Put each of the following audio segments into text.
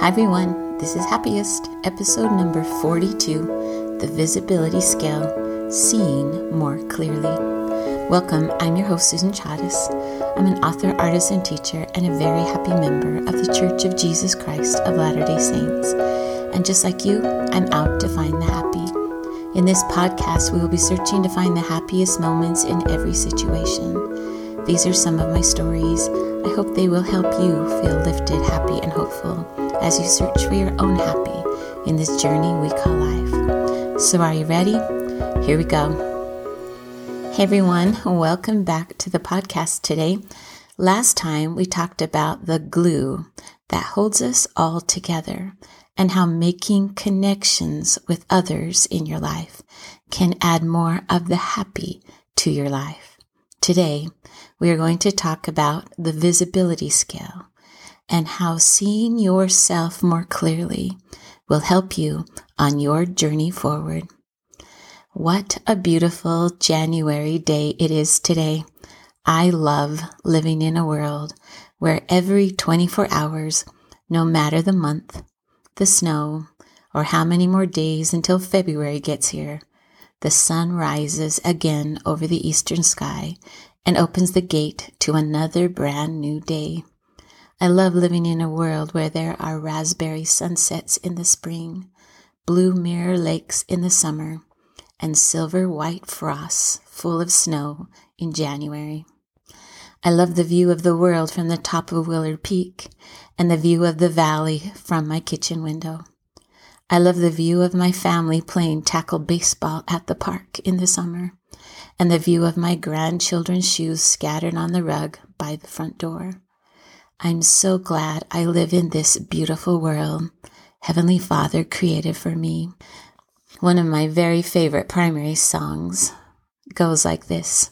Hi everyone, this is Happiest, episode number 42 The Visibility Scale Seeing More Clearly. Welcome, I'm your host, Susan Chavez. I'm an author, artist, and teacher, and a very happy member of the Church of Jesus Christ of Latter day Saints. And just like you, I'm out to find the happy. In this podcast, we will be searching to find the happiest moments in every situation. These are some of my stories. I hope they will help you feel lifted, happy, and hopeful as you search for your own happy in this journey we call life. So, are you ready? Here we go. Hey everyone, welcome back to the podcast today. Last time we talked about the glue that holds us all together and how making connections with others in your life can add more of the happy to your life. Today, we are going to talk about the visibility scale and how seeing yourself more clearly will help you on your journey forward. What a beautiful January day it is today. I love living in a world where every 24 hours, no matter the month, the snow, or how many more days until February gets here, the sun rises again over the eastern sky and opens the gate to another brand new day. I love living in a world where there are raspberry sunsets in the spring, blue mirror lakes in the summer, and silver white frosts full of snow in January. I love the view of the world from the top of Willard Peak and the view of the valley from my kitchen window. I love the view of my family playing tackle baseball at the park in the summer and the view of my grandchildren's shoes scattered on the rug by the front door. I'm so glad I live in this beautiful world Heavenly Father created for me. One of my very favorite primary songs goes like this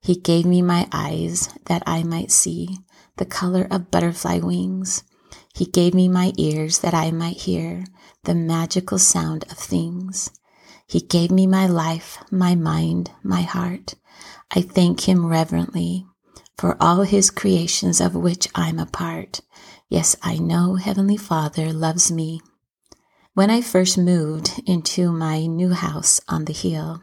He gave me my eyes that I might see the color of butterfly wings. He gave me my ears that I might hear the magical sound of things. He gave me my life, my mind, my heart. I thank Him reverently for all his creations of which I'm a part. Yes, I know Heavenly Father loves me. When I first moved into my new house on the hill,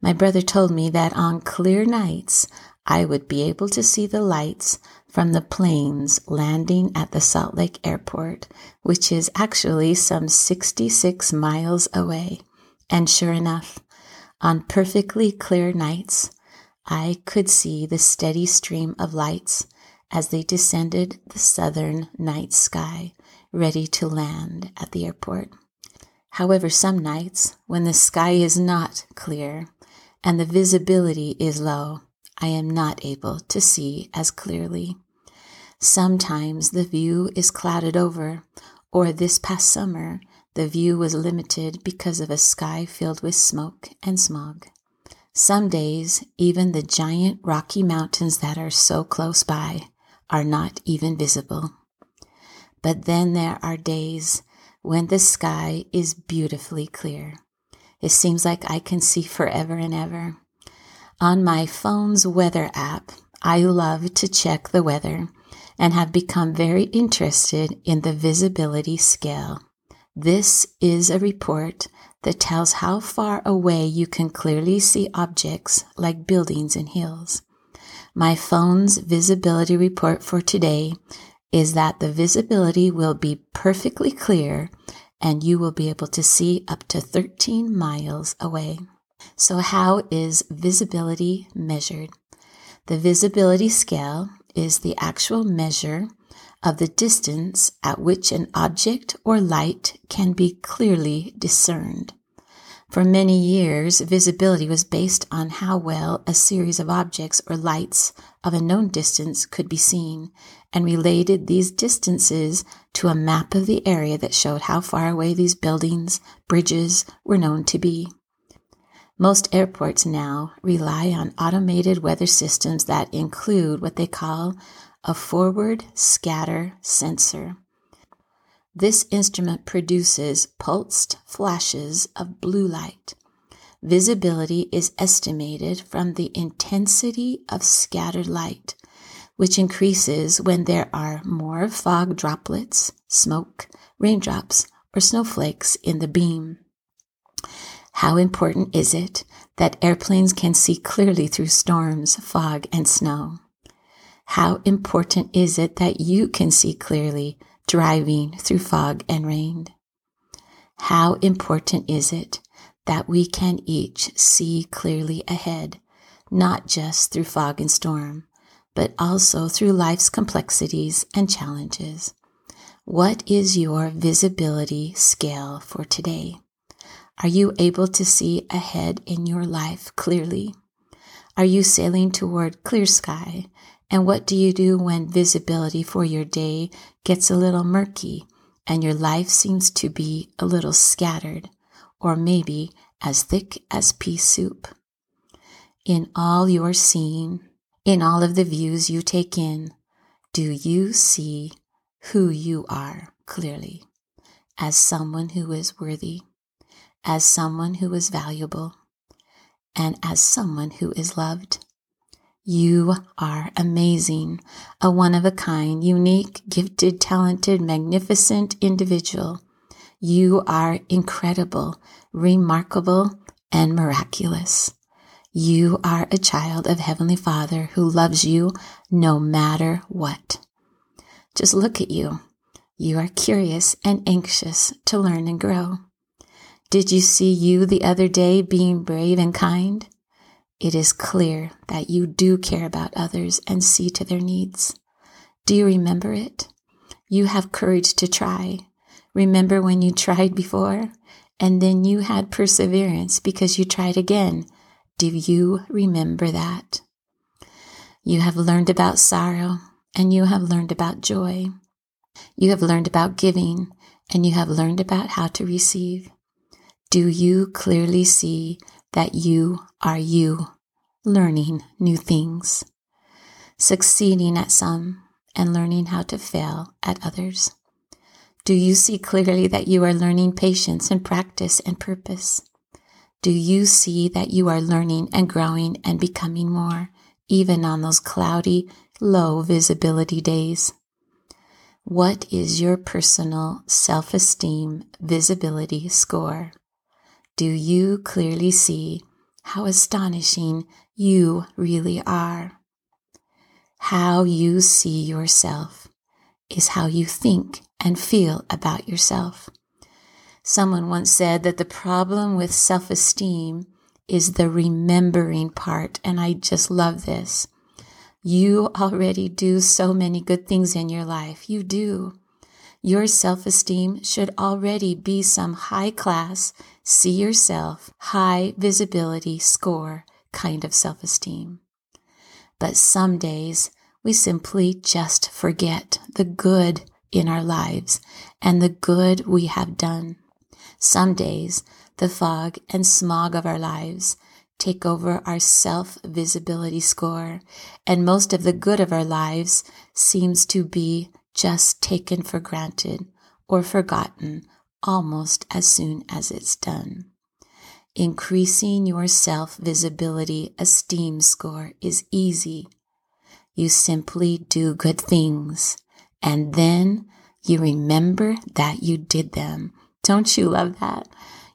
my brother told me that on clear nights I would be able to see the lights from the planes landing at the Salt Lake Airport, which is actually some 66 miles away. And sure enough, on perfectly clear nights, I could see the steady stream of lights as they descended the southern night sky, ready to land at the airport. However, some nights, when the sky is not clear and the visibility is low, I am not able to see as clearly. Sometimes the view is clouded over, or this past summer, the view was limited because of a sky filled with smoke and smog. Some days, even the giant rocky mountains that are so close by are not even visible. But then there are days when the sky is beautifully clear. It seems like I can see forever and ever. On my phone's weather app, I love to check the weather and have become very interested in the visibility scale. This is a report that tells how far away you can clearly see objects like buildings and hills. My phone's visibility report for today is that the visibility will be perfectly clear and you will be able to see up to 13 miles away. So, how is visibility measured? The visibility scale is the actual measure of the distance at which an object or light can be clearly discerned. For many years, visibility was based on how well a series of objects or lights of a known distance could be seen, and related these distances to a map of the area that showed how far away these buildings, bridges were known to be. Most airports now rely on automated weather systems that include what they call a forward scatter sensor. This instrument produces pulsed flashes of blue light. Visibility is estimated from the intensity of scattered light, which increases when there are more fog droplets smoke, raindrops, or snowflakes in the beam. How important is it that airplanes can see clearly through storms, fog, and snow? How important is it that you can see clearly driving through fog and rain? How important is it that we can each see clearly ahead, not just through fog and storm, but also through life's complexities and challenges? What is your visibility scale for today? Are you able to see ahead in your life clearly? Are you sailing toward clear sky? And what do you do when visibility for your day gets a little murky and your life seems to be a little scattered or maybe as thick as pea soup? In all your seeing, in all of the views you take in, do you see who you are clearly as someone who is worthy? as someone who is valuable and as someone who is loved. You are amazing, a one of a kind, unique, gifted, talented, magnificent individual. You are incredible, remarkable, and miraculous. You are a child of Heavenly Father who loves you no matter what. Just look at you. You are curious and anxious to learn and grow. Did you see you the other day being brave and kind? It is clear that you do care about others and see to their needs. Do you remember it? You have courage to try. Remember when you tried before and then you had perseverance because you tried again. Do you remember that? You have learned about sorrow and you have learned about joy. You have learned about giving and you have learned about how to receive. Do you clearly see that you are you, learning new things, succeeding at some and learning how to fail at others? Do you see clearly that you are learning patience and practice and purpose? Do you see that you are learning and growing and becoming more, even on those cloudy, low visibility days? What is your personal self esteem visibility score? Do you clearly see how astonishing you really are? How you see yourself is how you think and feel about yourself. Someone once said that the problem with self esteem is the remembering part, and I just love this. You already do so many good things in your life. You do. Your self esteem should already be some high class, see yourself, high visibility score kind of self esteem. But some days we simply just forget the good in our lives and the good we have done. Some days the fog and smog of our lives take over our self visibility score, and most of the good of our lives seems to be just taken for granted or forgotten almost as soon as it's done. Increasing your self visibility esteem score is easy. You simply do good things and then you remember that you did them. Don't you love that?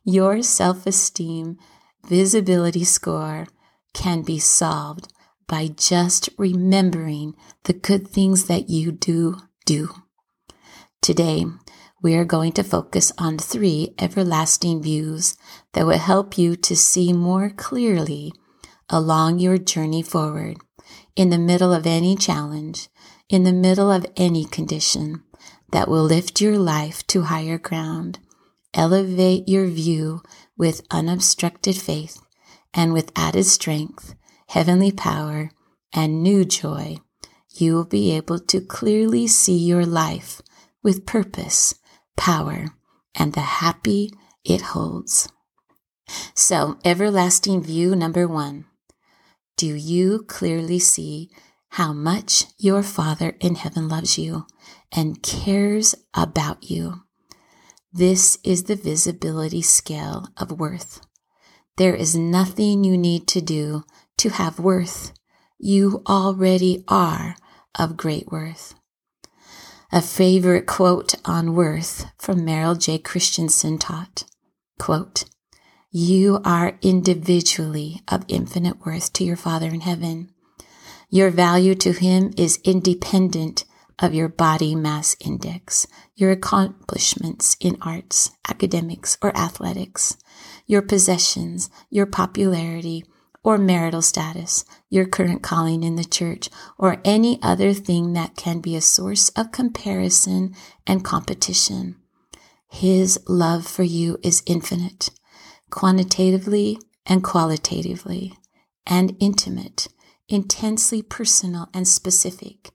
Your self esteem visibility score can be solved by just remembering the good things that you do do. Today, we are going to focus on three everlasting views that will help you to see more clearly along your journey forward, in the middle of any challenge, in the middle of any condition that will lift your life to higher ground, elevate your view with unobstructed faith and with added strength, heavenly power, and new joy you will be able to clearly see your life with purpose, power, and the happy it holds. So, everlasting view number one. Do you clearly see how much your Father in heaven loves you and cares about you? This is the visibility scale of worth. There is nothing you need to do to have worth. You already are of great worth. A favorite quote on worth from Merrill J. Christensen taught, quote, you are individually of infinite worth to your Father in heaven. Your value to Him is independent of your body mass index, your accomplishments in arts, academics, or athletics, your possessions, your popularity, or marital status, your current calling in the church, or any other thing that can be a source of comparison and competition. His love for you is infinite, quantitatively and qualitatively, and intimate, intensely personal and specific.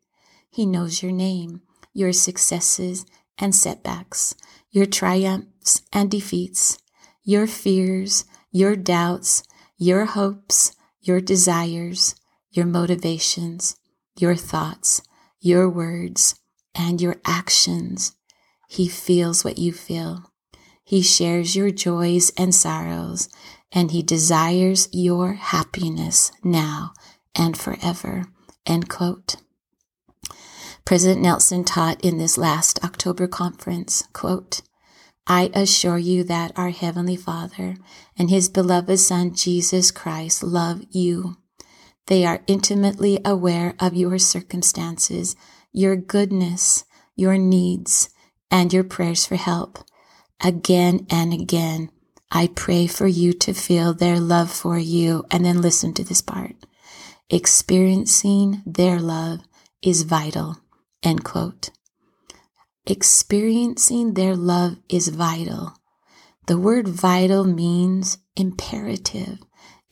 He knows your name, your successes and setbacks, your triumphs and defeats, your fears, your doubts, your hopes, your desires, your motivations, your thoughts, your words, and your actions. He feels what you feel. He shares your joys and sorrows, and he desires your happiness now and forever. End quote. President Nelson taught in this last October conference, quote, I assure you that our Heavenly Father and His beloved Son, Jesus Christ, love you. They are intimately aware of your circumstances, your goodness, your needs, and your prayers for help. Again and again, I pray for you to feel their love for you. And then listen to this part. Experiencing their love is vital. End quote. Experiencing their love is vital. The word vital means imperative,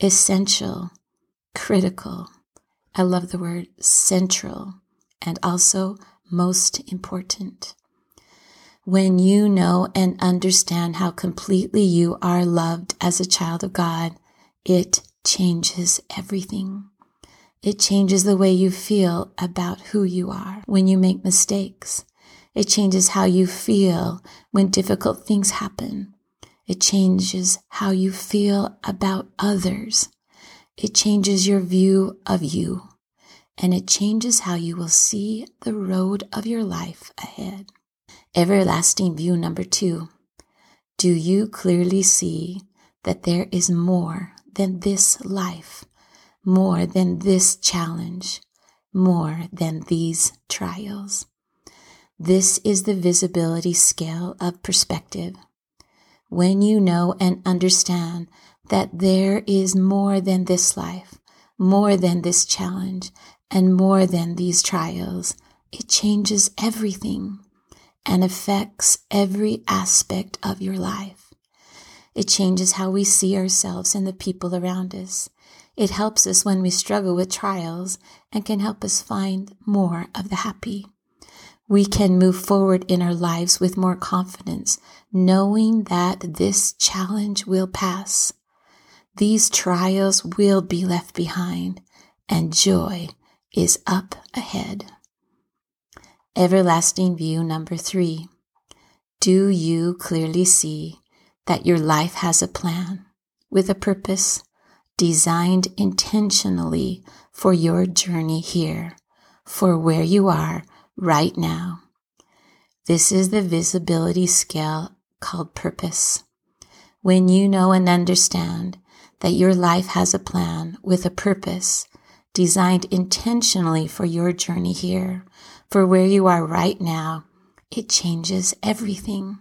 essential, critical. I love the word central and also most important. When you know and understand how completely you are loved as a child of God, it changes everything. It changes the way you feel about who you are when you make mistakes it changes how you feel when difficult things happen. It changes how you feel about others. It changes your view of you. And it changes how you will see the road of your life ahead. Everlasting view number two. Do you clearly see that there is more than this life, more than this challenge, more than these trials? This is the visibility scale of perspective. When you know and understand that there is more than this life, more than this challenge, and more than these trials, it changes everything and affects every aspect of your life. It changes how we see ourselves and the people around us. It helps us when we struggle with trials and can help us find more of the happy we can move forward in our lives with more confidence, knowing that this challenge will pass. These trials will be left behind, and joy is up ahead. Everlasting view number three. Do you clearly see that your life has a plan with a purpose designed intentionally for your journey here, for where you are right now. This is the visibility scale called purpose. When you know and understand that your life has a plan with a purpose designed intentionally for your journey here, for where you are right now, it changes everything.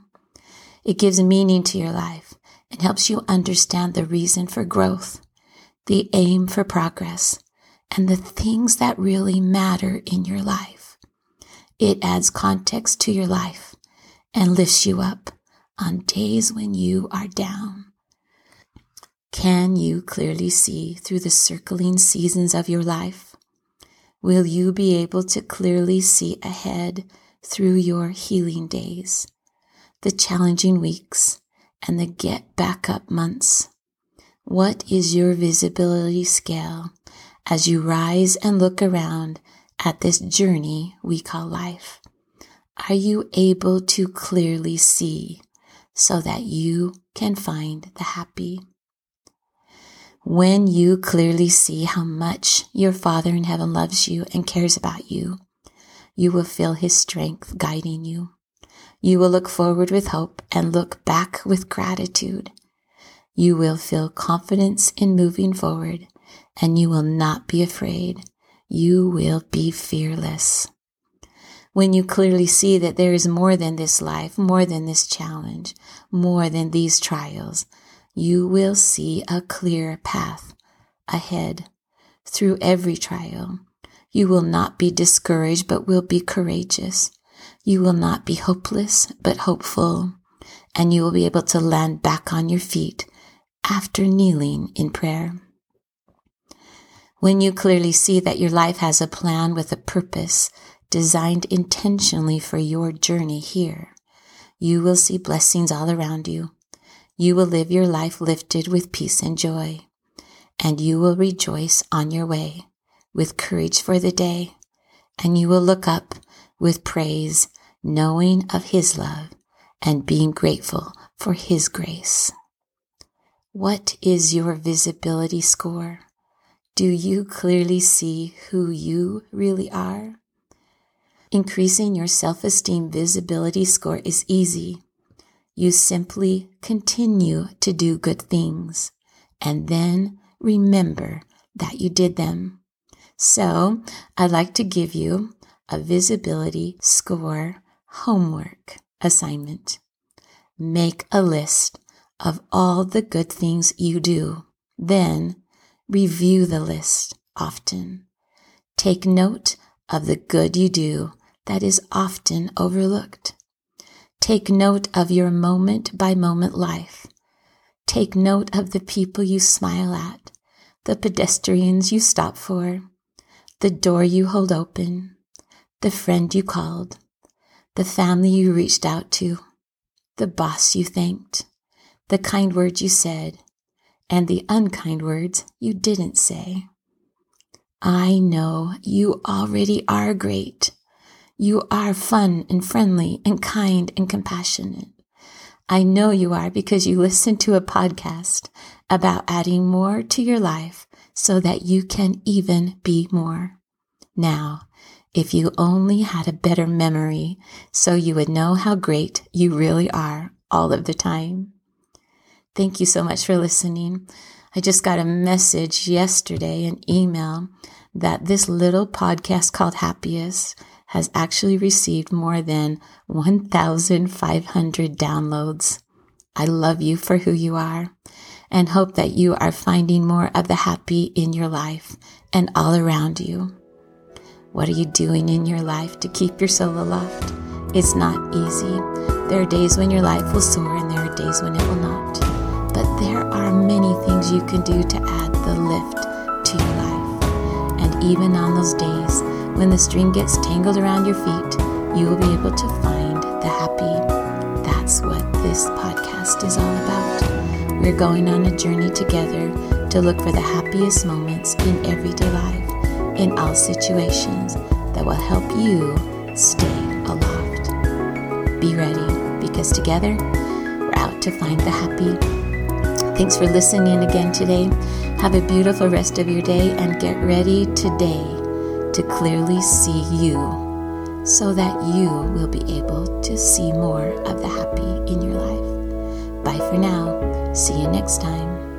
It gives meaning to your life and helps you understand the reason for growth, the aim for progress, and the things that really matter in your life. It adds context to your life and lifts you up on days when you are down. Can you clearly see through the circling seasons of your life? Will you be able to clearly see ahead through your healing days, the challenging weeks, and the get back up months? What is your visibility scale as you rise and look around at this journey we call life? Are you able to clearly see so that you can find the happy? When you clearly see how much your Father in heaven loves you and cares about you, you will feel His strength guiding you. You will look forward with hope and look back with gratitude. You will feel confidence in moving forward and you will not be afraid. You will be fearless. When you clearly see that there is more than this life, more than this challenge, more than these trials, you will see a clear path ahead through every trial. You will not be discouraged, but will be courageous. You will not be hopeless, but hopeful. And you will be able to land back on your feet after kneeling in prayer. When you clearly see that your life has a plan with a purpose designed intentionally for your journey here, you will see blessings all around you. You will live your life lifted with peace and joy, and you will rejoice on your way with courage for the day, and you will look up with praise, knowing of His love and being grateful for His grace. What is your visibility score? Do you clearly see who you really are? Increasing your self esteem visibility score is easy. You simply continue to do good things and then remember that you did them. So I'd like to give you a visibility score homework assignment. Make a list of all the good things you do. Then review the list often. Take note of the good you do that is often overlooked. Take note of your moment by moment life. Take note of the people you smile at, the pedestrians you stop for, the door you hold open, the friend you called, the family you reached out to, the boss you thanked, the kind words you said, and the unkind words you didn't say. I know you already are great. You are fun and friendly and kind and compassionate. I know you are because you listen to a podcast about adding more to your life so that you can even be more. Now, if you only had a better memory so you would know how great you really are all of the time. Thank you so much for listening. I just got a message yesterday, an email, that this little podcast called Happiest has actually received more than 1,500 downloads. I love you for who you are and hope that you are finding more of the happy in your life and all around you. What are you doing in your life to keep your soul aloft? It's not easy. There are days when your life will soar and there are days when it will not. Things you can do to add the lift to your life. And even on those days when the string gets tangled around your feet, you will be able to find the happy. That's what this podcast is all about. We're going on a journey together to look for the happiest moments in everyday life, in all situations that will help you stay aloft. Be ready because together we're out to find the happy. Thanks for listening again today. Have a beautiful rest of your day and get ready today to clearly see you so that you will be able to see more of the happy in your life. Bye for now. See you next time.